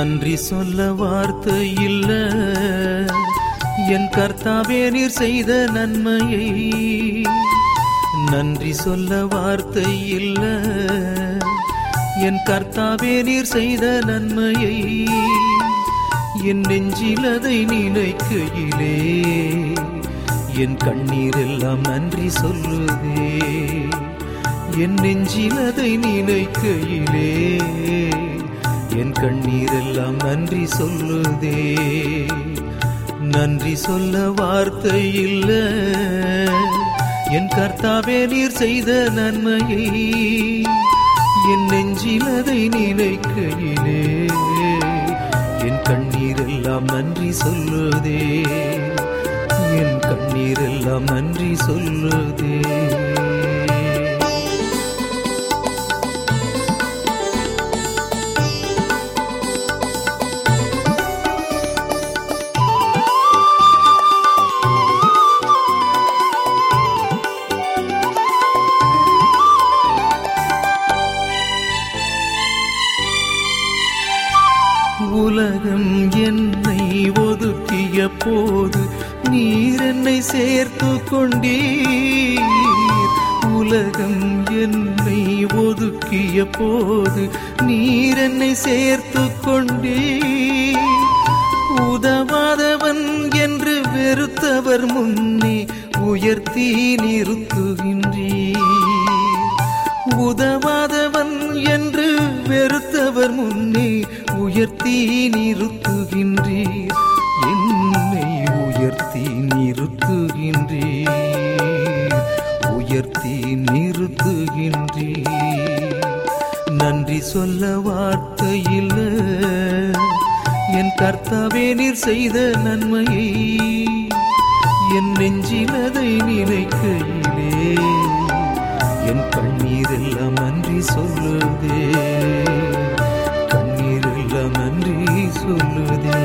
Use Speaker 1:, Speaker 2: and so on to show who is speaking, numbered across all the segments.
Speaker 1: நன்றி சொல்ல வார்த்தை இல்ல என் கர்த்தாவே நீர் செய்த நன்மையை நன்றி சொல்ல வார்த்தை இல்ல என் கர்த்தாவே நீர் செய்த நன்மையை என் அதை நினைக்கையிலே என் கண்ணீர் எல்லாம் நன்றி சொல்லுதே என் அதை நினைக்கையிலே என் கண்ணீரெல்லாம் நன்றி சொல்லுதே நன்றி சொல்ல வார்த்தை இல்ல என் கர்த்தாவே நீர் செய்த நன்மையை என் நெஞ்சிலதை நினைக்கையிலே என் கண்ணீரெல்லாம் நன்றி சொல்லுதே என் கண்ணீரெல்லாம் நன்றி சொல்லுதே உலகம் என்னை ஒதுக்கிய போது நீர் என்னை சேர்த்து கொண்டீர் உலகம் என்னை ஒதுக்கிய போது நீர் என்னை சேர்த்து கொண்டீர் உதவாதவன் என்று வெறுத்தவர் முன்னே உயர்த்தி நிறுத்துகின்றீர் உதவாதவன் என்று வெறுத்தவர் முன்னே உயர்த்தி நிறுத்துகின்றீர் என்னை உயர்த்தி நிறுத்துகின்றீர் உயர்த்தி நிறுத்துகின்றீர் நன்றி சொல்ல வார்த்தையில் என் கர்த்தாவே நீர் செய்த நன்மையை என் நெஞ்சினதை நினைக்கையிலே என் கண்ணீரெல்லாம் நன்றி சொல்லுதே நன்றி சொல்லுதே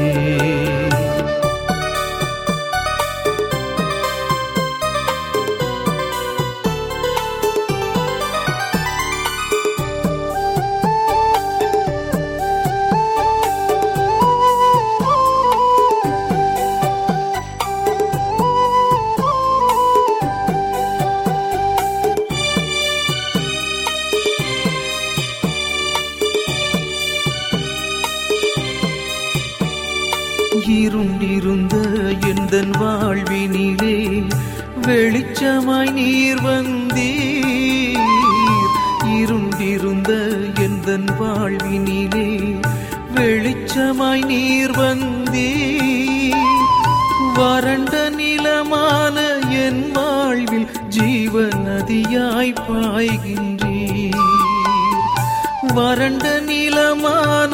Speaker 1: வெளிச்சமாய் நீர் வந்தே வறண்ட நிலமான என் வாழ்வில் ஜீவ நதியாய் பாய்கின்றீர் வறண்ட நிலமான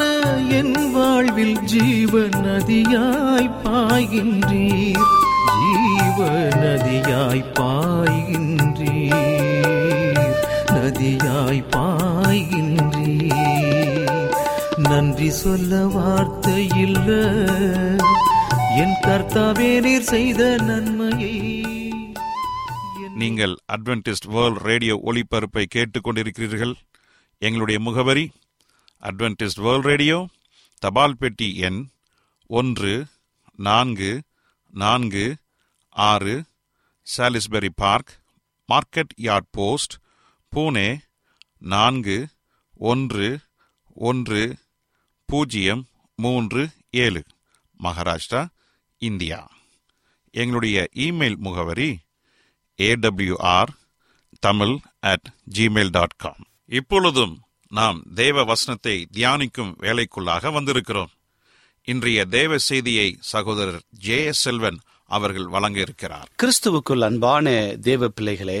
Speaker 1: என் வாழ்வில் ஜீவ நதியாய் பாய்கின்றீர் ஜீவ நதியாய் பாய் நன்றி சொல்ல வார்த்தை இல்ல என் கர்த்தாவே நீர் செய்த நன்மையை நீங்கள் அட்வென்டிஸ்ட் வேர்ல்ட் ரேடியோ ஒளிபரப்பை கேட்டுக்கொண்டிருக்கிறீர்கள் எங்களுடைய முகவரி அட்வென்டிஸ்ட் வேர்ல்ட் ரேடியோ தபால் பெட்டி எண் ஒன்று நான்கு நான்கு ஆறு Salisbury park market yard post Pune நான்கு ஒன்று ஒன்று பூஜ்ஜியம் மூன்று ஏழு மகாராஷ்டிரா இந்தியா எங்களுடைய இமெயில் முகவரி AWR Tamil at Gmail dot com இப்பொழுதும் நாம் தேவ வசனத்தை தியானிக்கும் வேலைக்குள்ளாக வந்திருக்கிறோம் இன்றைய தேவ செய்தியை சகோதரர் ஜே செல்வன் அவர்கள் வழங்க இருக்கிறார் கிறிஸ்துவுக்குள் அன்பான தேவ பிள்ளைகளே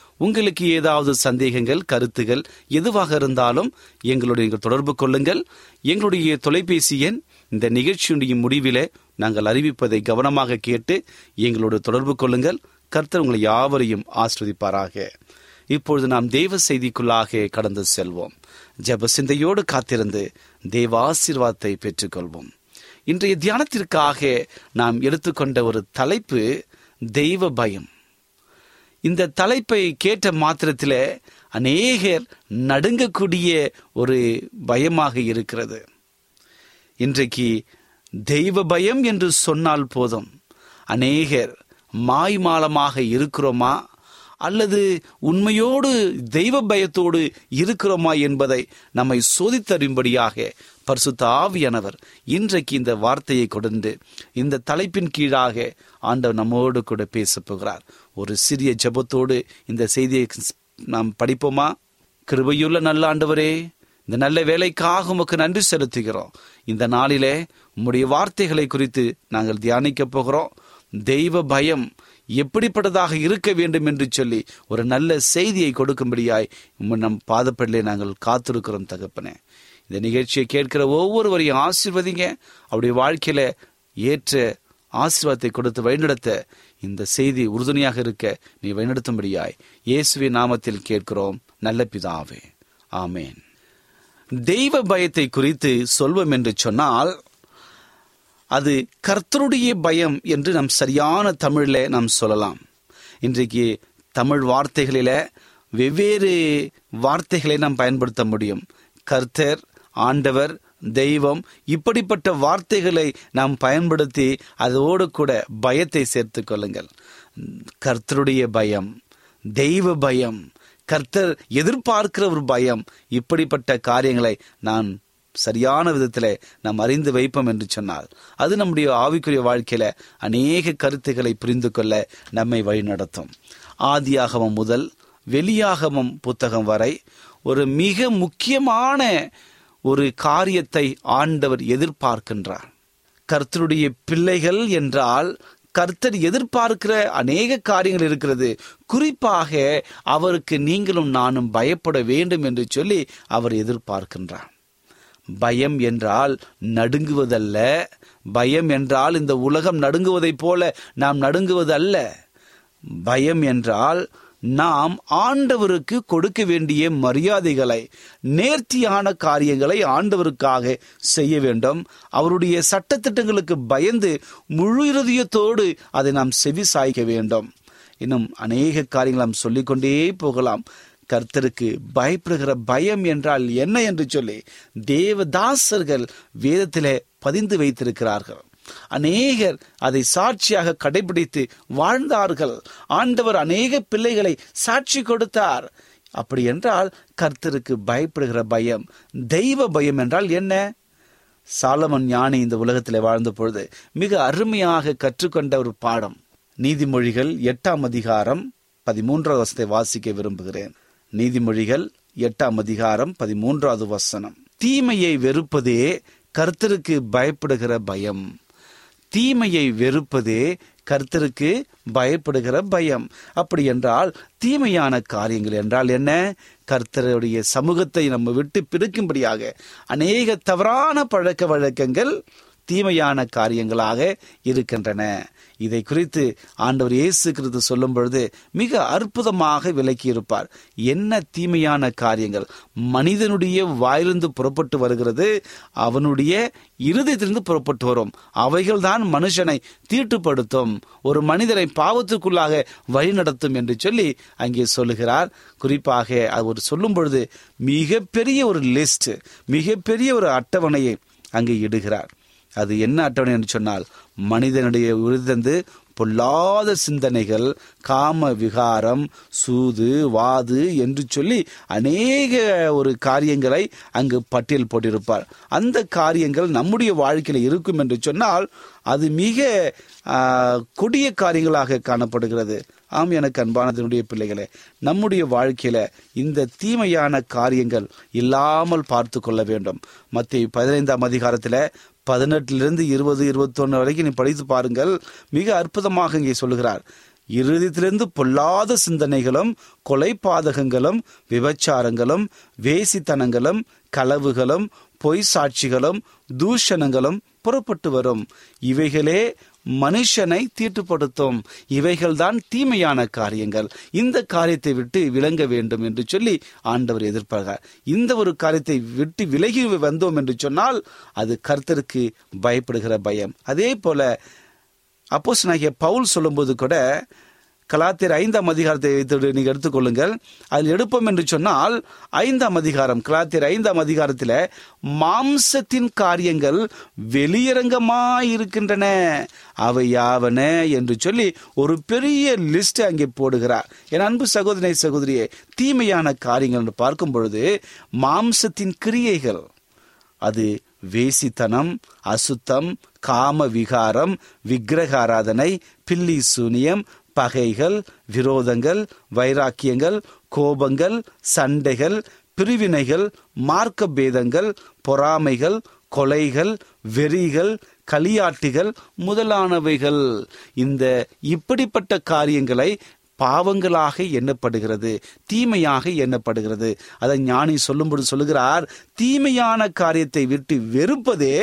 Speaker 1: உங்களுக்கு ஏதாவது சந்தேகங்கள் கருத்துகள் எதுவாக இருந்தாலும் எங்களுடைய தொடர்பு கொள்ளுங்கள் எங்களுடைய தொலைபேசி எண் இந்த நிகழ்ச்சியுடைய முடிவில் நாங்கள் அறிவிப்பதை கவனமாக கேட்டு எங்களோடு தொடர்பு கொள்ளுங்கள் கர்த்தர் உங்களை யாவரையும் ஆஸ்ரதிப்பாராக இப்பொழுது நாம் தெய்வ செய்திக்குள்ளாக கடந்து செல்வோம் ஜப சிந்தையோடு காத்திருந்து தேவ ஆசீர்வாதத்தை பெற்றுக்கொள்வோம் இன்றைய தியானத்திற்காக நாம் எடுத்துக்கொண்ட ஒரு தலைப்பு தெய்வ பயம் இந்த தலைப்பை கேட்ட மாத்திரத்தில் அநேகர் நடுங்கக்கூடிய ஒரு பயமாக இருக்கிறது இன்றைக்கு தெய்வ பயம் என்று சொன்னால் போதும் அநேகர் மாய்மாலமாக இருக்கிறோமா அல்லது உண்மையோடு தெய்வ பயத்தோடு இருக்கிறோமா என்பதை நம்மை சோதித்தறியும்படியாக பரிசுத்த ஆவியானவர் இன்றைக்கு இந்த வார்த்தையை கொடுத்து இந்த தலைப்பின் கீழாக ஆண்டவர் நம்மோடு கூட பேச போகிறார் ஒரு சிறிய ஜபத்தோடு இந்த செய்தியை நாம் படிப்போமா கிருபையுள்ள நல்ல ஆண்டவரே இந்த நல்ல வேலைக்காக உமக்கு நன்றி செலுத்துகிறோம் இந்த நாளிலே உம்முடைய வார்த்தைகளை குறித்து நாங்கள் தியானிக்க போகிறோம் தெய்வ பயம் எப்படிப்பட்டதாக இருக்க வேண்டும் என்று சொல்லி ஒரு நல்ல செய்தியை கொடுக்கும்படியாய் நம் பாதப்படலே நாங்கள் காத்திருக்கிறோம் தகப்பனே இந்த நிகழ்ச்சியை கேட்கிற ஒவ்வொருவரையும் ஆசிர்வதிங்க அவருடைய வாழ்க்கையில ஏற்ற ஆசீர்வாதத்தை கொடுத்து வழிநடத்த இந்த செய்தி உறுதுணையாக இருக்க நீ வழிநடத்தும்படியாய் இயேசுவி நாமத்தில் கேட்கிறோம் நல்ல பிதாவே ஆமேன் தெய்வ பயத்தை குறித்து சொல்வோம் என்று சொன்னால் அது கர்த்தருடைய பயம் என்று நாம் சரியான தமிழில் நாம் சொல்லலாம் இன்றைக்கு தமிழ் வார்த்தைகளில் வெவ்வேறு வார்த்தைகளை நாம் பயன்படுத்த முடியும் கர்த்தர் ஆண்டவர் தெய்வம் இப்படிப்பட்ட வார்த்தைகளை நாம் பயன்படுத்தி அதோடு கூட பயத்தை சேர்த்து கொள்ளுங்கள் கர்த்தருடைய பயம் தெய்வ பயம் கர்த்தர் எதிர்பார்க்கிற ஒரு பயம் இப்படிப்பட்ட காரியங்களை நான் சரியான விதத்தில் நாம் அறிந்து வைப்போம் என்று சொன்னால் அது நம்முடைய ஆவிக்குரிய வாழ்க்கையில அநேக கருத்துக்களை புரிந்து கொள்ள நம்மை வழிநடத்தும் ஆதியாகமம் முதல் வெளியாகமம் புத்தகம் வரை ஒரு மிக முக்கியமான ஒரு காரியத்தை ஆண்டவர் எதிர்பார்க்கின்றார் கர்த்தருடைய பிள்ளைகள் என்றால் கர்த்தர் எதிர்பார்க்கிற அநேக காரியங்கள் இருக்கிறது குறிப்பாக அவருக்கு நீங்களும் நானும் பயப்பட வேண்டும் என்று சொல்லி அவர் எதிர்பார்க்கின்றார் பயம் என்றால் நடுங்குவதல்ல பயம் என்றால் இந்த உலகம் நடுங்குவதைப் போல நாம் நடுங்குவதல்ல பயம் என்றால் நாம் ஆண்டவருக்கு கொடுக்க வேண்டிய மரியாதைகளை நேர்த்தியான காரியங்களை ஆண்டவருக்காக செய்ய வேண்டும் அவருடைய சட்டத்திட்டங்களுக்கு பயந்து முழு இறுதியத்தோடு அதை நாம் செவி சாய்க்க வேண்டும் இன்னும் அநேக காரியங்கள் நாம் சொல்லிக்கொண்டே போகலாம் கர்த்தருக்கு பயப்படுகிற பயம் என்றால் என்ன என்று சொல்லி தேவதாசர்கள் வேதத்திலே பதிந்து வைத்திருக்கிறார்கள் அநேகர் அதை சாட்சியாக கடைபிடித்து வாழ்ந்தார்கள் ஆண்டவர் அநேக பிள்ளைகளை சாட்சி கொடுத்தார் அப்படி என்றால் கர்த்தருக்கு பயப்படுகிற பயம் தெய்வ பயம் என்றால் என்ன சாலமன் ஞானி இந்த உலகத்தில் வாழ்ந்த பொழுது மிக அருமையாக கற்றுக்கொண்ட ஒரு பாடம் நீதிமொழிகள் எட்டாம் அதிகாரம் பதிமூன்றாவது வசத்தை வாசிக்க விரும்புகிறேன் நீதிமொழிகள் எட்டாம் அதிகாரம் பதிமூன்றாவது வசனம் தீமையை வெறுப்பதே கர்த்தருக்கு பயப்படுகிற பயம் தீமையை வெறுப்பதே கர்த்தருக்கு பயப்படுகிற பயம் அப்படி என்றால் தீமையான காரியங்கள் என்றால் என்ன கர்த்தருடைய சமூகத்தை நம்ம விட்டு பிரிக்கும்படியாக அநேக தவறான பழக்க வழக்கங்கள் தீமையான காரியங்களாக இருக்கின்றன இதை குறித்து ஆண்டவர் இயேசு கிறிஸ்து சொல்லும் பொழுது மிக அற்புதமாக இருப்பார் என்ன தீமையான காரியங்கள் மனிதனுடைய வாயிலிருந்து புறப்பட்டு வருகிறது அவனுடைய இருதயத்திலிருந்து புறப்பட்டு வரும் அவைகள்தான் மனுஷனை தீட்டுப்படுத்தும் ஒரு மனிதனை பாவத்துக்குள்ளாக வழி நடத்தும் என்று சொல்லி அங்கே சொல்லுகிறார் குறிப்பாக அவர் சொல்லும் பொழுது மிகப்பெரிய ஒரு லிஸ்ட் மிகப்பெரிய ஒரு அட்டவணையை அங்கே இடுகிறார் அது என்ன அட்டவணை என்று சொன்னால் மனிதனுடைய விருதந்து பொல்லாத சிந்தனைகள் காம விகாரம் சூது வாது என்று சொல்லி அநேக ஒரு காரியங்களை அங்கு பட்டியல் போட்டிருப்பார் அந்த காரியங்கள் நம்முடைய வாழ்க்கையில் இருக்கும் என்று சொன்னால் அது மிக கொடிய காரியங்களாக காணப்படுகிறது ஆம் எனக்கு அன்பானதனுடைய பிள்ளைகளே நம்முடைய வாழ்க்கையில இந்த தீமையான காரியங்கள் இல்லாமல் பார்த்து கொள்ள வேண்டும் மத்திய பதினைந்தாம் அதிகாரத்தில் பதினெட்டிலிருந்து இருபது இருபத்தொன்று வரைக்கும் நீ படித்து பாருங்கள் மிக அற்புதமாக இங்கே சொல்லுகிறார் இறுதியிலிருந்து பொல்லாத சிந்தனைகளும் கொலை பாதகங்களும் விபச்சாரங்களும் வேசித்தனங்களும் களவுகளும் பொய் சாட்சிகளும் தூஷணங்களும் புறப்பட்டு வரும் இவைகளே மனுஷனை தீட்டுப்படுத்தும் இவைகள்தான் தீமையான காரியங்கள் இந்த காரியத்தை விட்டு விளங்க வேண்டும் என்று சொல்லி ஆண்டவர் எதிர்ப்பார்கள் இந்த ஒரு காரியத்தை விட்டு விலகி வந்தோம் என்று சொன்னால் அது கர்த்தருக்கு பயப்படுகிற பயம் அதே போல அப்போஸ் நாகிய பவுல் சொல்லும்போது கூட கலாத்தியர் ஐந்தாம் அதிகாரத்தை வைத்து நீங்கள் எடுத்துக்கொள்ளுங்கள் அதில் எடுப்போம் என்று சொன்னால் ஐந்தாம் அதிகாரம் கலாத்தியர் ஐந்தாம் அதிகாரத்தில் மாம்சத்தின் காரியங்கள் இருக்கின்றன அவை யாவன என்று சொல்லி ஒரு பெரிய லிஸ்ட் அங்கே போடுகிறார் என் அன்பு சகோதரி சகோதரியே தீமையான காரியங்கள் என்று பார்க்கும் பொழுது மாம்சத்தின் கிரியைகள் அது வேசித்தனம் அசுத்தம் காம விகாரம் விக்கிரகாராதனை பில்லி சூனியம் பகைகள் விரோதங்கள் வைராக்கியங்கள் கோபங்கள் சண்டைகள் பிரிவினைகள் மார்க்க பேதங்கள் பொறாமைகள் கொலைகள் வெறிகள் களியாட்டுகள் முதலானவைகள் இந்த இப்படிப்பட்ட காரியங்களை பாவங்களாக எண்ணப்படுகிறது தீமையாக எண்ணப்படுகிறது அதை ஞானி சொல்லும்போது சொல்லுகிறார் தீமையான காரியத்தை விட்டு வெறுப்பதே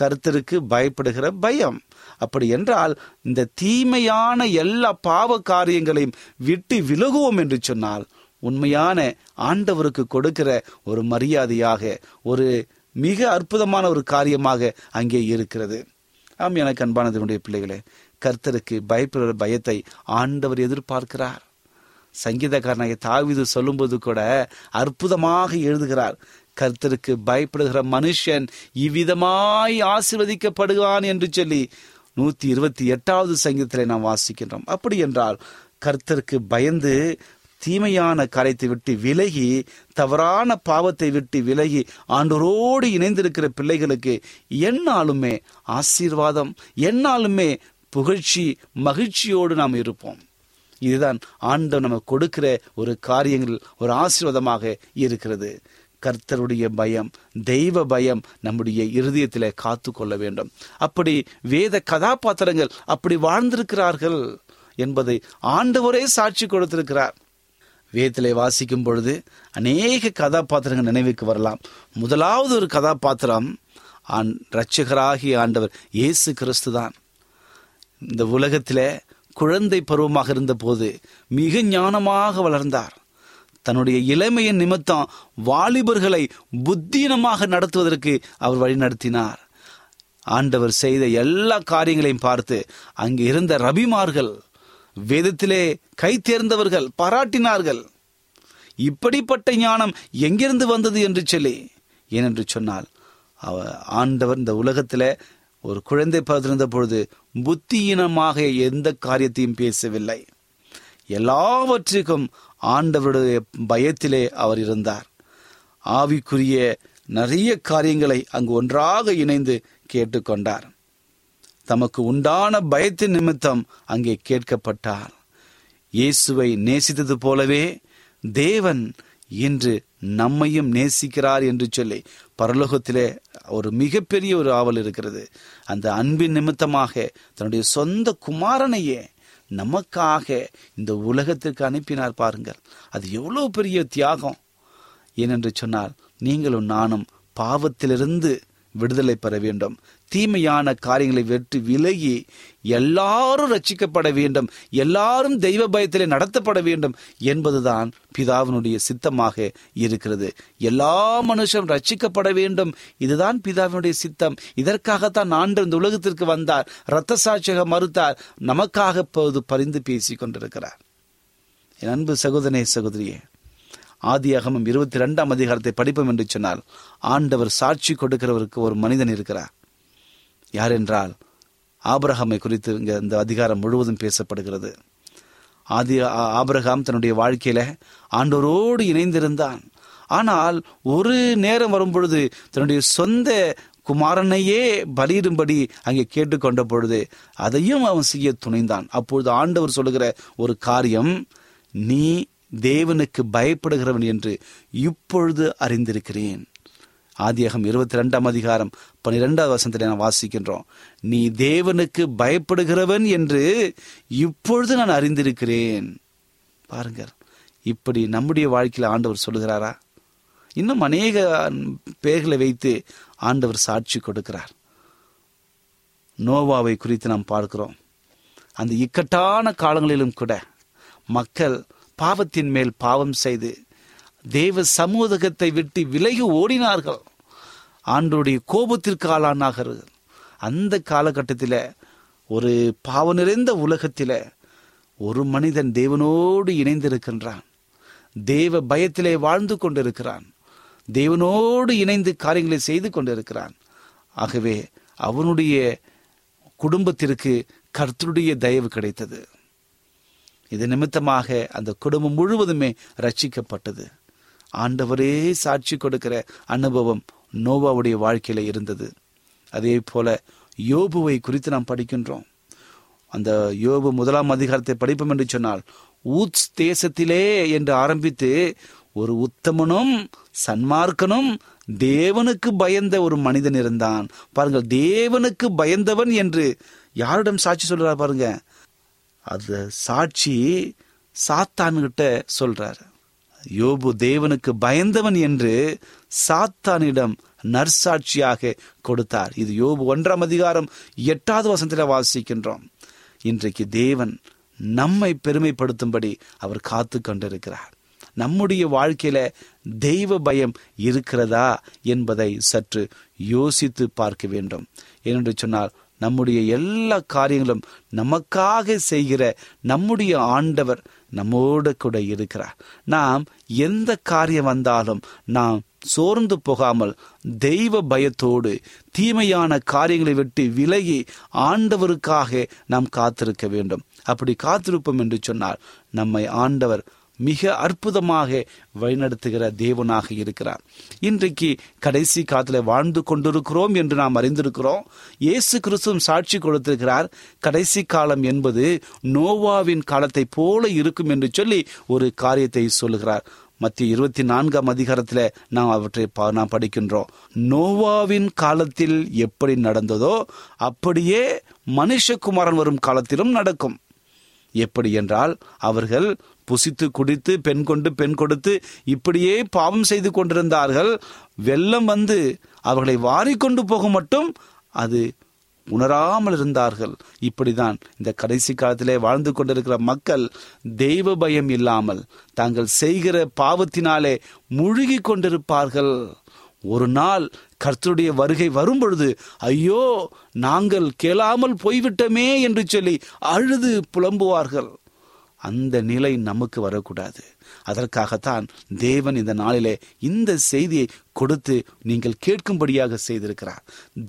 Speaker 1: கருத்தருக்கு பயப்படுகிற பயம் அப்படி என்றால் இந்த தீமையான எல்லா பாவ காரியங்களையும் விட்டு விலகுவோம் என்று சொன்னால் உண்மையான ஆண்டவருக்கு கொடுக்கிற ஒரு மரியாதையாக ஒரு மிக அற்புதமான ஒரு காரியமாக அங்கே இருக்கிறது ஆம் எனக்கு அன்பானதனுடைய பிள்ளைகளே கர்த்தருக்கு பயப்படுகிற பயத்தை ஆண்டவர் எதிர்பார்க்கிறார் சங்கீதக்காரனாக தாவிது சொல்லும்போது கூட அற்புதமாக எழுதுகிறார் கர்த்தருக்கு பயப்படுகிற மனுஷன் இவ்விதமாய் ஆசிர்வதிக்கப்படுவான் என்று சொல்லி நூத்தி இருபத்தி எட்டாவது சங்கீதத்தில் நாம் வாசிக்கின்றோம் அப்படி என்றால் கர்த்தருக்கு பயந்து தீமையான கரைத்தை விட்டு விலகி தவறான பாவத்தை விட்டு விலகி ஆண்டோரோடு இணைந்திருக்கிற பிள்ளைகளுக்கு என்னாலுமே ஆசீர்வாதம் என்னாலுமே புகழ்ச்சி மகிழ்ச்சியோடு நாம் இருப்போம் இதுதான் ஆண்டவர் நமக்கு கொடுக்கிற ஒரு காரியங்கள் ஒரு ஆசீர்வாதமாக இருக்கிறது கர்த்தருடைய பயம் தெய்வ பயம் நம்முடைய இருதயத்தில் காத்து கொள்ள வேண்டும் அப்படி வேத கதாபாத்திரங்கள் அப்படி வாழ்ந்திருக்கிறார்கள் என்பதை ஆண்டவரே சாட்சி கொடுத்திருக்கிறார் வேதத்திலே வாசிக்கும் பொழுது அநேக கதாபாத்திரங்கள் நினைவுக்கு வரலாம் முதலாவது ஒரு கதாபாத்திரம் ரட்சகராகி ஆண்டவர் இயேசு கிறிஸ்து தான் இந்த உலகத்தில் குழந்தை பருவமாக இருந்தபோது மிக ஞானமாக வளர்ந்தார் தன்னுடைய இளமையின் நிமித்தம் வாலிபர்களை புத்தீனமாக நடத்துவதற்கு அவர் வழிநடத்தினார் ஆண்டவர் செய்த எல்லா காரியங்களையும் பார்த்து அங்கு இருந்த ரபிமார்கள் வேதத்திலே கை தேர்ந்தவர்கள் பாராட்டினார்கள் இப்படிப்பட்ட ஞானம் எங்கிருந்து வந்தது என்று சொல்லி ஏனென்று சொன்னால் அவ ஆண்டவர் இந்த உலகத்தில் ஒரு குழந்தை பிறந்திருந்த பொழுது புத்தியினமாக எந்த காரியத்தையும் பேசவில்லை எல்லாவற்றுக்கும் ஆண்டவருடைய பயத்திலே அவர் இருந்தார் ஆவிக்குரிய நிறைய காரியங்களை அங்கு ஒன்றாக இணைந்து கேட்டுக்கொண்டார் தமக்கு உண்டான பயத்தின் நிமித்தம் அங்கே கேட்கப்பட்டார் இயேசுவை நேசித்தது போலவே தேவன் இன்று நம்மையும் நேசிக்கிறார் என்று சொல்லி பரலோகத்திலே ஒரு மிகப்பெரிய ஒரு ஆவல் இருக்கிறது அந்த அன்பின் நிமித்தமாக தன்னுடைய சொந்த குமாரனையே நமக்காக இந்த உலகத்திற்கு அனுப்பினார் பாருங்கள் அது எவ்வளோ பெரிய தியாகம் ஏனென்று சொன்னால் நீங்களும் நானும் பாவத்திலிருந்து விடுதலை பெற வேண்டும் தீமையான காரியங்களை வெற்றி விலகி எல்லாரும் ரட்சிக்கப்பட வேண்டும் எல்லாரும் தெய்வ பயத்திலே நடத்தப்பட வேண்டும் என்பதுதான் பிதாவினுடைய சித்தமாக இருக்கிறது எல்லா மனுஷன் ரட்சிக்கப்பட வேண்டும் இதுதான் பிதாவினுடைய சித்தம் இதற்காகத்தான் ஆண்டு இந்த உலகத்திற்கு வந்தார் இரத்த சாட்சியாக மறுத்தார் நமக்காக இப்போது பரிந்து பேசி கொண்டிருக்கிறார் என் அன்பு சகோதரே சகோதரியே ஆதியாகமும் இருபத்தி ரெண்டாம் அதிகாரத்தை படிப்போம் என்று சொன்னால் ஆண்டவர் சாட்சி கொடுக்கிறவருக்கு ஒரு மனிதன் இருக்கிறார் யார் என்றால் ஆபரகாமை குறித்து இங்கே இந்த அதிகாரம் முழுவதும் பேசப்படுகிறது ஆதி ஆபரகாம் தன்னுடைய வாழ்க்கையில் ஆண்டோரோடு இணைந்திருந்தான் ஆனால் ஒரு நேரம் வரும்பொழுது தன்னுடைய சொந்த குமாரனையே பலியிடும்படி அங்கே கேட்டுக்கொண்ட பொழுது அதையும் அவன் செய்ய துணிந்தான் அப்பொழுது ஆண்டவர் சொல்லுகிற ஒரு காரியம் நீ தேவனுக்கு பயப்படுகிறவன் என்று இப்பொழுது அறிந்திருக்கிறேன் ஆதியகம் இருபத்தி ரெண்டாம் அதிகாரம் பன்னிரெண்டாவது வசனத்தில் நான் வாசிக்கின்றோம் நீ தேவனுக்கு பயப்படுகிறவன் என்று இப்பொழுது நான் அறிந்திருக்கிறேன் பாருங்கள் இப்படி நம்முடைய வாழ்க்கையில் ஆண்டவர் சொல்லுகிறாரா இன்னும் அநேக பேர்களை வைத்து ஆண்டவர் சாட்சி கொடுக்கிறார் நோவாவை குறித்து நாம் பார்க்கிறோம் அந்த இக்கட்டான காலங்களிலும் கூட மக்கள் பாவத்தின் மேல் பாவம் செய்து தேவ சமூகத்தை விட்டு விலகி ஓடினார்கள் ஆண்டோடைய கோபத்திற்கு ஆளானார்கள் அந்த காலகட்டத்தில் ஒரு பாவ நிறைந்த உலகத்தில் ஒரு மனிதன் தேவனோடு இணைந்திருக்கின்றான் தேவ பயத்திலே வாழ்ந்து கொண்டிருக்கிறான் தேவனோடு இணைந்து காரியங்களை செய்து கொண்டிருக்கிறான் ஆகவே அவனுடைய குடும்பத்திற்கு கர்த்தருடைய தயவு கிடைத்தது இது நிமித்தமாக அந்த குடும்பம் முழுவதுமே ரட்சிக்கப்பட்டது ஆண்டவரே சாட்சி கொடுக்கிற அனுபவம் நோவாவுடைய வாழ்க்கையில் இருந்தது அதே போல யோபுவை குறித்து நாம் படிக்கின்றோம் அந்த யோபு முதலாம் அதிகாரத்தை படிப்போம் என்று சொன்னால் ஊத் தேசத்திலே என்று ஆரம்பித்து ஒரு உத்தமனும் சன்மார்க்கனும் தேவனுக்கு பயந்த ஒரு மனிதன் இருந்தான் பாருங்கள் தேவனுக்கு பயந்தவன் என்று யாரிடம் சாட்சி சொல்றா பாருங்க அந்த சாட்சி சாத்தான்கிட்ட சொல்றாரு யோபு தேவனுக்கு பயந்தவன் என்று சாத்தானிடம் நற்சாட்சியாக கொடுத்தார் இது யோபு ஒன்றாம் அதிகாரம் எட்டாவது வசனத்தில் வாசிக்கின்றோம் இன்றைக்கு தேவன் நம்மை பெருமைப்படுத்தும்படி அவர் காத்து கொண்டிருக்கிறார் நம்முடைய வாழ்க்கையில தெய்வ பயம் இருக்கிறதா என்பதை சற்று யோசித்து பார்க்க வேண்டும் ஏனென்று சொன்னால் நம்முடைய எல்லா காரியங்களும் நமக்காக செய்கிற நம்முடைய ஆண்டவர் நம்மோடு கூட இருக்கிறார் நாம் எந்த காரியம் வந்தாலும் நாம் சோர்ந்து போகாமல் தெய்வ பயத்தோடு தீமையான காரியங்களை விட்டு விலகி ஆண்டவருக்காக நாம் காத்திருக்க வேண்டும் அப்படி காத்திருப்போம் என்று சொன்னால் நம்மை ஆண்டவர் மிக அற்புதமாக வழிநடத்துகிற தேவனாக இருக்கிறார் இன்றைக்கு கடைசி காலத்தில் வாழ்ந்து கொண்டிருக்கிறோம் என்று நாம் அறிந்திருக்கிறோம் இயேசு கிறிஸ்துவும் சாட்சி கொடுத்திருக்கிறார் கடைசி காலம் என்பது நோவாவின் காலத்தை போல இருக்கும் என்று சொல்லி ஒரு காரியத்தை சொல்லுகிறார் மத்திய இருபத்தி நான்காம் அதிகாரத்தில் நாம் அவற்றை பா நாம் படிக்கின்றோம் நோவாவின் காலத்தில் எப்படி நடந்ததோ அப்படியே மனுஷகுமாரன் வரும் காலத்திலும் நடக்கும் எப்படி என்றால் அவர்கள் புசித்து குடித்து பெண் கொண்டு பெண் கொடுத்து இப்படியே பாவம் செய்து கொண்டிருந்தார்கள் வெள்ளம் வந்து அவர்களை வாரி கொண்டு போக மட்டும் அது உணராமல் இருந்தார்கள் இப்படிதான் இந்த கடைசி காலத்திலே வாழ்ந்து கொண்டிருக்கிற மக்கள் தெய்வ பயம் இல்லாமல் தாங்கள் செய்கிற பாவத்தினாலே முழுகி கொண்டிருப்பார்கள் ஒரு நாள் கர்த்தருடைய வருகை வரும் பொழுது ஐயோ நாங்கள் கேளாமல் போய்விட்டோமே என்று சொல்லி அழுது புலம்புவார்கள் அந்த நிலை நமக்கு வரக்கூடாது அதற்காகத்தான் தேவன் இந்த நாளிலே இந்த செய்தியை கொடுத்து நீங்கள் கேட்கும்படியாக செய்திருக்கிறார்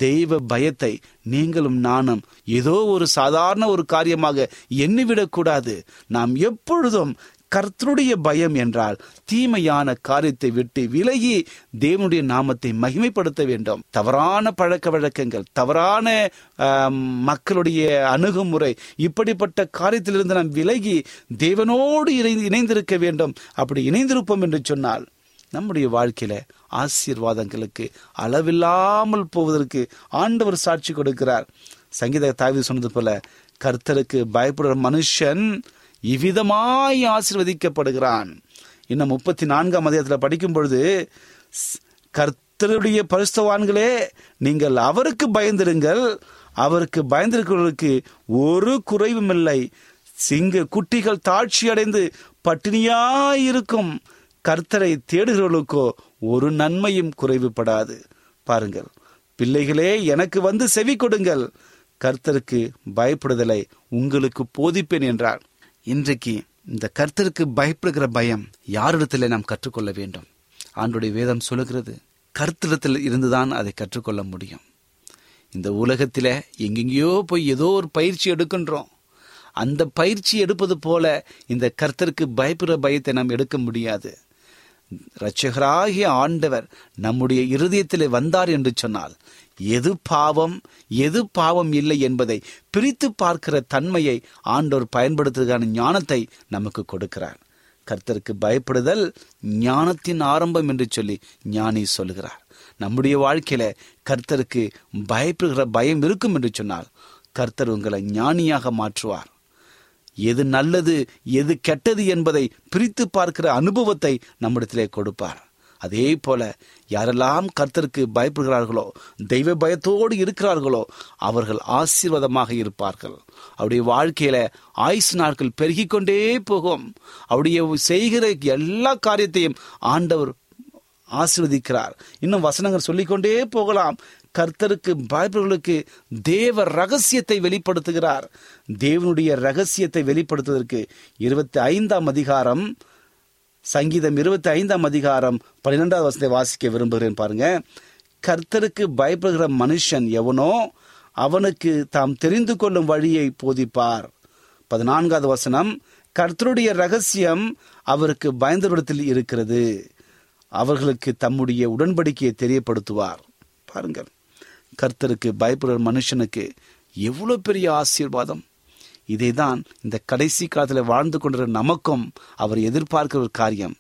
Speaker 1: தெய்வ பயத்தை நீங்களும் நானும் ஏதோ ஒரு சாதாரண ஒரு காரியமாக எண்ணிவிடக்கூடாது நாம் எப்பொழுதும் கர்த்தருடைய பயம் என்றால் தீமையான காரியத்தை விட்டு விலகி தேவனுடைய நாமத்தை மகிமைப்படுத்த வேண்டும் தவறான பழக்க வழக்கங்கள் தவறான மக்களுடைய அணுகுமுறை இப்படிப்பட்ட காரியத்திலிருந்து நாம் விலகி தேவனோடு இணைந்து இணைந்திருக்க வேண்டும் அப்படி இணைந்திருப்போம் என்று சொன்னால் நம்முடைய வாழ்க்கையில ஆசீர்வாதங்களுக்கு அளவில்லாமல் போவதற்கு ஆண்டவர் சாட்சி கொடுக்கிறார் சங்கீத தாவி சொன்னது போல கர்த்தருக்கு பயப்படுற மனுஷன் இவ்விதமாய் ஆசிர்வதிக்கப்படுகிறான் இன்னும் முப்பத்தி நான்காம் அதிகத்தில் படிக்கும் பொழுது கர்த்தருடைய பரிசுத்தவான்களே நீங்கள் அவருக்கு பயந்திருங்கள் அவருக்கு பயந்திருக்கிறவர்களுக்கு ஒரு குறைவும் இல்லை சிங்க குட்டிகள் தாழ்ச்சி அடைந்து பட்டினியாயிருக்கும் கர்த்தரை தேடுகிறவர்களுக்கோ ஒரு நன்மையும் குறைவுபடாது பாருங்கள் பிள்ளைகளே எனக்கு வந்து செவி கொடுங்கள் கர்த்தருக்கு பயப்படுதலை உங்களுக்கு போதிப்பேன் என்றார் இன்றைக்கு இந்த கர்த்தருக்கு பயப்படுகிற பயம் யாரிடத்திலே நாம் கற்றுக்கொள்ள வேண்டும் ஆண்டுடைய வேதம் சொல்லுகிறது கர்த்தரிடத்தில் இருந்துதான் அதை கற்றுக்கொள்ள முடியும் இந்த உலகத்தில் எங்கெங்கேயோ போய் ஏதோ ஒரு பயிற்சி எடுக்கின்றோம் அந்த பயிற்சி எடுப்பது போல இந்த கர்த்தருக்கு பயப்படுற பயத்தை நாம் எடுக்க முடியாது ரட்சகராகிய ஆண்டவர் நம்முடைய இருதயத்தில் வந்தார் என்று சொன்னால் எது பாவம் எது பாவம் இல்லை என்பதை பிரித்து பார்க்கிற தன்மையை ஆண்டோர் பயன்படுத்துவதற்கான ஞானத்தை நமக்கு கொடுக்கிறார் கர்த்தருக்கு பயப்படுதல் ஞானத்தின் ஆரம்பம் என்று சொல்லி ஞானி சொல்கிறார் நம்முடைய வாழ்க்கையில கர்த்தருக்கு பயப்படுகிற பயம் இருக்கும் என்று சொன்னால் கர்த்தர் உங்களை ஞானியாக மாற்றுவார் எது நல்லது எது கெட்டது என்பதை பிரித்து பார்க்கிற அனுபவத்தை நம்மிடத்திலே கொடுப்பார் அதே போல யாரெல்லாம் கர்த்தருக்கு பயப்படுகிறார்களோ தெய்வ பயத்தோடு இருக்கிறார்களோ அவர்கள் ஆசீர்வாதமாக இருப்பார்கள் அவருடைய வாழ்க்கையில ஆயுசு நாட்கள் பெருகிக்கொண்டே போகும் அவருடைய செய்கிற எல்லா காரியத்தையும் ஆண்டவர் ஆசிர்வதிக்கிறார் இன்னும் வசனங்கள் சொல்லிக்கொண்டே போகலாம் கர்த்தருக்கு பயப்படுகளுக்கு தேவ ரகசியத்தை வெளிப்படுத்துகிறார் தேவனுடைய ரகசியத்தை வெளிப்படுத்துவதற்கு இருபத்தி ஐந்தாம் அதிகாரம் சங்கீதம் இருபத்தி ஐந்தாம் அதிகாரம் பன்னிரெண்டாவது வசதியை வாசிக்க விரும்புகிறேன் பாருங்க கர்த்தருக்கு பயப்படுகிற மனுஷன் எவனோ அவனுக்கு தாம் தெரிந்து கொள்ளும் வழியை போதிப்பார் பதினான்காவது வசனம் கர்த்தருடைய ரகசியம் அவருக்கு பயந்தவரிடத்தில் இருக்கிறது அவர்களுக்கு தம்முடைய உடன்படிக்கையை தெரியப்படுத்துவார் பாருங்கள் கர்த்தருக்கு பயப்படுகிற மனுஷனுக்கு எவ்வளோ பெரிய ஆசீர்வாதம் இதை தான் இந்த கடைசி காலத்தில் வாழ்ந்து கொண்டிருக்கிற நமக்கும் அவர் எதிர்பார்க்கிற ஒரு காரியம்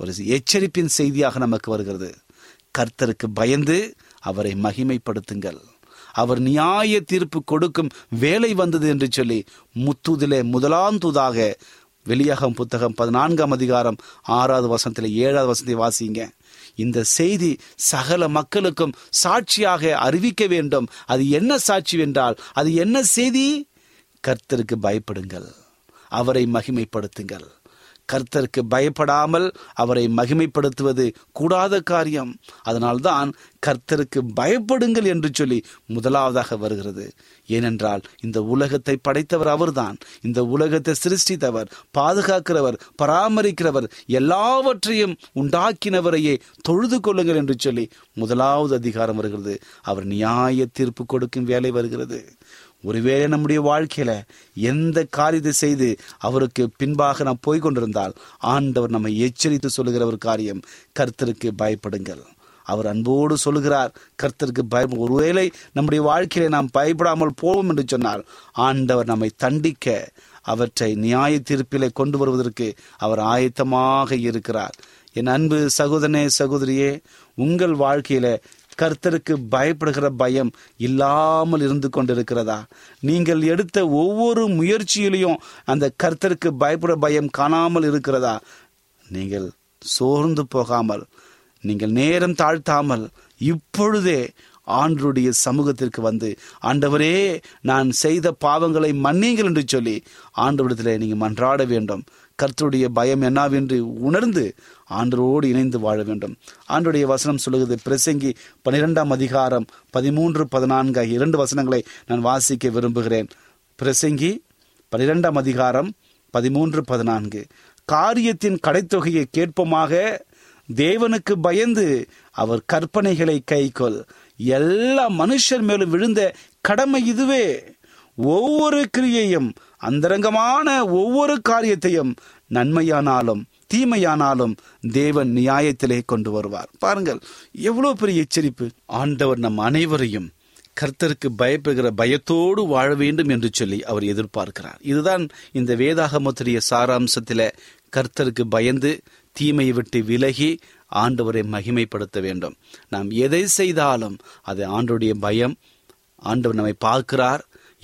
Speaker 1: ஒரு எச்சரிப்பின் செய்தியாக நமக்கு வருகிறது கர்த்தருக்கு பயந்து அவரை மகிமைப்படுத்துங்கள் அவர் நியாய தீர்ப்பு கொடுக்கும் வேலை வந்தது என்று சொல்லி முத்துதிலே முதலாந்தூதாக வெளியாகும் புத்தகம் பதினான்காம் அதிகாரம் ஆறாவது வசனத்தில் ஏழாவது வசனத்தை வாசிங்க இந்த செய்தி சகல மக்களுக்கும் சாட்சியாக அறிவிக்க வேண்டும் அது என்ன சாட்சி என்றால் அது என்ன செய்தி கர்த்தருக்கு பயப்படுங்கள் அவரை மகிமைப்படுத்துங்கள் கர்த்தருக்கு பயப்படாமல் அவரை மகிமைப்படுத்துவது கூடாத காரியம் அதனால்தான் கர்த்தருக்கு பயப்படுங்கள் என்று சொல்லி முதலாவதாக வருகிறது ஏனென்றால் இந்த உலகத்தை படைத்தவர் அவர்தான் இந்த உலகத்தை சிருஷ்டித்தவர் பாதுகாக்கிறவர் பராமரிக்கிறவர் எல்லாவற்றையும் உண்டாக்கினவரையே தொழுது கொள்ளுங்கள் என்று சொல்லி முதலாவது அதிகாரம் வருகிறது அவர் நியாய தீர்ப்பு கொடுக்கும் வேலை வருகிறது ஒருவேளை நம்முடைய வாழ்க்கையில எந்த காரியத்தை செய்து அவருக்கு பின்பாக நாம் போய் கொண்டிருந்தால் ஆண்டவர் நம்மை எச்சரித்து சொல்லுகிற ஒரு காரியம் கர்த்தருக்கு பயப்படுங்கள் அவர் அன்போடு சொல்லுகிறார் கர்த்தருக்கு பயம் ஒருவேளை நம்முடைய வாழ்க்கையில நாம் பயப்படாமல் போவோம் என்று சொன்னால் ஆண்டவர் நம்மை தண்டிக்க அவற்றை நியாய தீர்ப்பிலே கொண்டு வருவதற்கு அவர் ஆயத்தமாக இருக்கிறார் என் அன்பு சகோதரனே சகோதரியே உங்கள் வாழ்க்கையில கர்த்தருக்கு பயப்படுகிற பயம் இல்லாமல் இருந்து கொண்டிருக்கிறதா நீங்கள் எடுத்த ஒவ்வொரு முயற்சியிலையும் அந்த கர்த்தருக்கு பயப்படுற பயம் காணாமல் இருக்கிறதா நீங்கள் சோர்ந்து போகாமல் நீங்கள் நேரம் தாழ்த்தாமல் இப்பொழுதே ஆண்டருடைய சமூகத்திற்கு வந்து ஆண்டவரே நான் செய்த பாவங்களை மன்னிங்கள் என்று சொல்லி ஆண்டவரிடத்தில் நீங்கள் மன்றாட வேண்டும் கர்த்தருடைய பயம் என்னவென்று உணர்ந்து ஆண்டரோடு இணைந்து வாழ வேண்டும் ஆண்டுடைய வசனம் சொல்லுகிறது பிரசங்கி பனிரெண்டாம் அதிகாரம் பதிமூன்று பதினான்கு ஆகிய இரண்டு வசனங்களை நான் வாசிக்க விரும்புகிறேன் பிரசங்கி பனிரெண்டாம் அதிகாரம் பதிமூன்று பதினான்கு காரியத்தின் கடைத்தொகையை கேட்போமாக தேவனுக்கு பயந்து அவர் கற்பனைகளை கைக்கொள் எல்லா மனுஷர் மேலும் விழுந்த கடமை இதுவே ஒவ்வொரு கிரியையும் அந்தரங்கமான ஒவ்வொரு காரியத்தையும் நன்மையானாலும் தீமையானாலும் தேவன் நியாயத்திலே கொண்டு வருவார் பாருங்கள் எவ்வளோ பெரிய எச்சரிப்பு ஆண்டவர் நம் அனைவரையும் கர்த்தருக்கு பயப்படுகிற பயத்தோடு வாழ வேண்டும் என்று சொல்லி அவர் எதிர்பார்க்கிறார் இதுதான் இந்த வேதாகமத்துடைய சாராம்சத்தில் கர்த்தருக்கு பயந்து தீமையை விட்டு விலகி ஆண்டவரை மகிமைப்படுத்த வேண்டும் நாம் எதை செய்தாலும் அது ஆண்டோடைய பயம் ஆண்டவர் நம்மை பார்க்கிறார்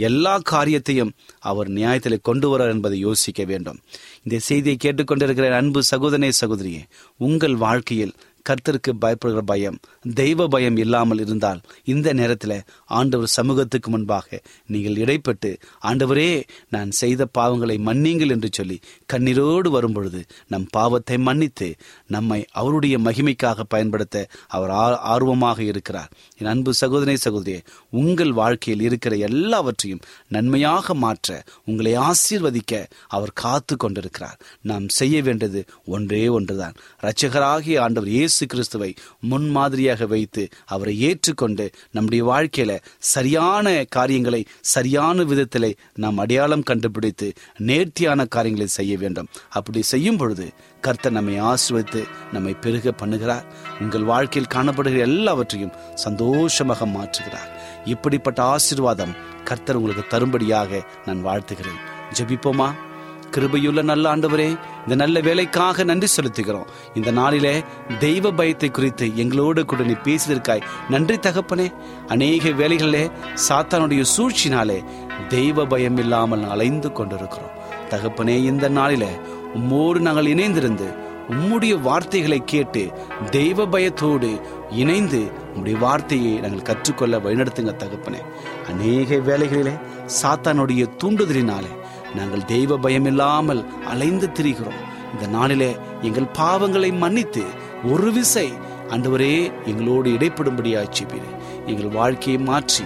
Speaker 1: எல்லா காரியத்தையும் அவர் நியாயத்தில் கொண்டு வரார் என்பதை யோசிக்க வேண்டும் இந்த செய்தியை கேட்டுக்கொண்டிருக்கிற அன்பு சகோதரே சகோதரியே உங்கள் வாழ்க்கையில் கர்த்தருக்கு பயப்படுகிற பயம் தெய்வ பயம் இல்லாமல் இருந்தால் இந்த நேரத்தில் ஆண்டவர் சமூகத்துக்கு முன்பாக நீங்கள் இடைப்பட்டு ஆண்டவரே நான் செய்த பாவங்களை மன்னிங்கள் என்று சொல்லி கண்ணீரோடு வரும்பொழுது நம் பாவத்தை மன்னித்து நம்மை அவருடைய மகிமைக்காக பயன்படுத்த அவர் ஆர்வமாக இருக்கிறார் என் அன்பு சகோதரே சகோதரியே உங்கள் வாழ்க்கையில் இருக்கிற எல்லாவற்றையும் நன்மையாக மாற்ற உங்களை ஆசீர்வதிக்க அவர் காத்து கொண்டிருக்கிறார் நாம் செய்ய வேண்டியது ஒன்றே ஒன்றுதான் இரட்சகராகிய ஆண்டவர் இயேசு கிறிஸ்துவை முன்மாதிரியாக வைத்து அவரை ஏற்றுக்கொண்டு நம்முடைய வாழ்க்கையில சரியான காரியங்களை சரியான விதத்தில் நாம் அடையாளம் கண்டுபிடித்து நேர்த்தியான காரியங்களை செய்ய வேண்டும் அப்படி செய்யும் பொழுது கர்த்தர் நம்மை ஆசிர்வதித்து நம்மை பெருக பண்ணுகிறார் உங்கள் வாழ்க்கையில் காணப்படுகிற எல்லாவற்றையும் சந்தோஷமாக மாற்றுகிறார் இப்படிப்பட்ட ஆசிர்வாதம் கர்த்தர் உங்களுக்கு தரும்படியாக நான் வாழ்த்துகிறேன் ஜெபிப்போமா கிருபையுள்ள நல்ல ஆண்டவரே இந்த நல்ல வேலைக்காக நன்றி செலுத்துகிறோம் இந்த நாளிலே தெய்வ பயத்தை குறித்து எங்களோடு கூட நீ பேசியிருக்காய் நன்றி தகப்பனே அநேக வேலைகளிலே சாத்தானுடைய சூழ்ச்சினாலே தெய்வ பயம் இல்லாமல் அலைந்து கொண்டிருக்கிறோம் தகப்பனே இந்த நாளிலே உம்மோடு நாங்கள் இணைந்திருந்து உம்முடைய வார்த்தைகளை கேட்டு தெய்வ பயத்தோடு இணைந்து உங்களுடைய வார்த்தையை நாங்கள் கற்றுக்கொள்ள வழிநடத்துங்க தகப்பனே அநேக வேலைகளிலே சாத்தானுடைய தூண்டுதலினாலே நாங்கள் தெய்வ பயம் இல்லாமல் அலைந்து திரிகிறோம் இந்த நாளிலே எங்கள் பாவங்களை மன்னித்து ஒரு விசை அன்றுவரே எங்களோடு இடைப்படும்படியாச்சு எங்கள் வாழ்க்கையை மாற்றி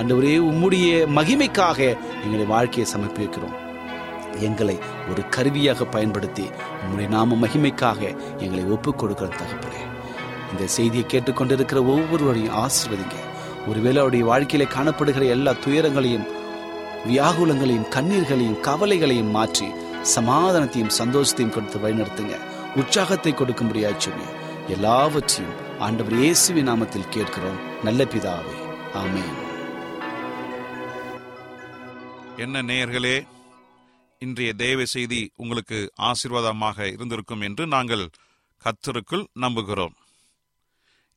Speaker 1: அன்றுவரே உம்முடைய மகிமைக்காக எங்களை வாழ்க்கையை சமர்ப்பிக்கிறோம் எங்களை ஒரு கருவியாக பயன்படுத்தி உம்முடைய நாம மகிமைக்காக எங்களை ஒப்புக் கொடுக்கிற தகப்பனே இந்த செய்தியை கேட்டுக்கொண்டிருக்கிற ஒவ்வொருவரையும் ஆசிர்வதிங்க ஒருவேளை அவருடைய வாழ்க்கையில காணப்படுகிற எல்லா துயரங்களையும் வியாகுலங்களையும் கண்ணீர்களையும் கவலைகளையும் மாற்றி சமாதானத்தையும் சந்தோஷத்தையும் கொடுத்து வழிநடத்துங்க உற்சாகத்தை கொடுக்க முடியாச்சு எல்லாவற்றையும் ஆண்டவர் இயேசுவி நாமத்தில் கேட்கிறோம் நல்ல பிதாவே ஆமே என்ன நேயர்களே இன்றைய தேவ செய்தி உங்களுக்கு ஆசீர்வாதமாக இருந்திருக்கும் என்று நாங்கள் கத்தருக்குள் நம்புகிறோம்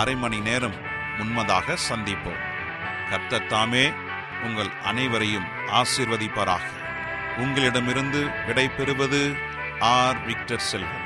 Speaker 1: அரை மணி நேரம் உண்மதாக சந்திப்போம் கர்த்தத்தாமே உங்கள் அனைவரையும் ஆசிர்வதிப்பாராக உங்களிடமிருந்து விடை பெறுவது ஆர் விக்டர் செல்வம்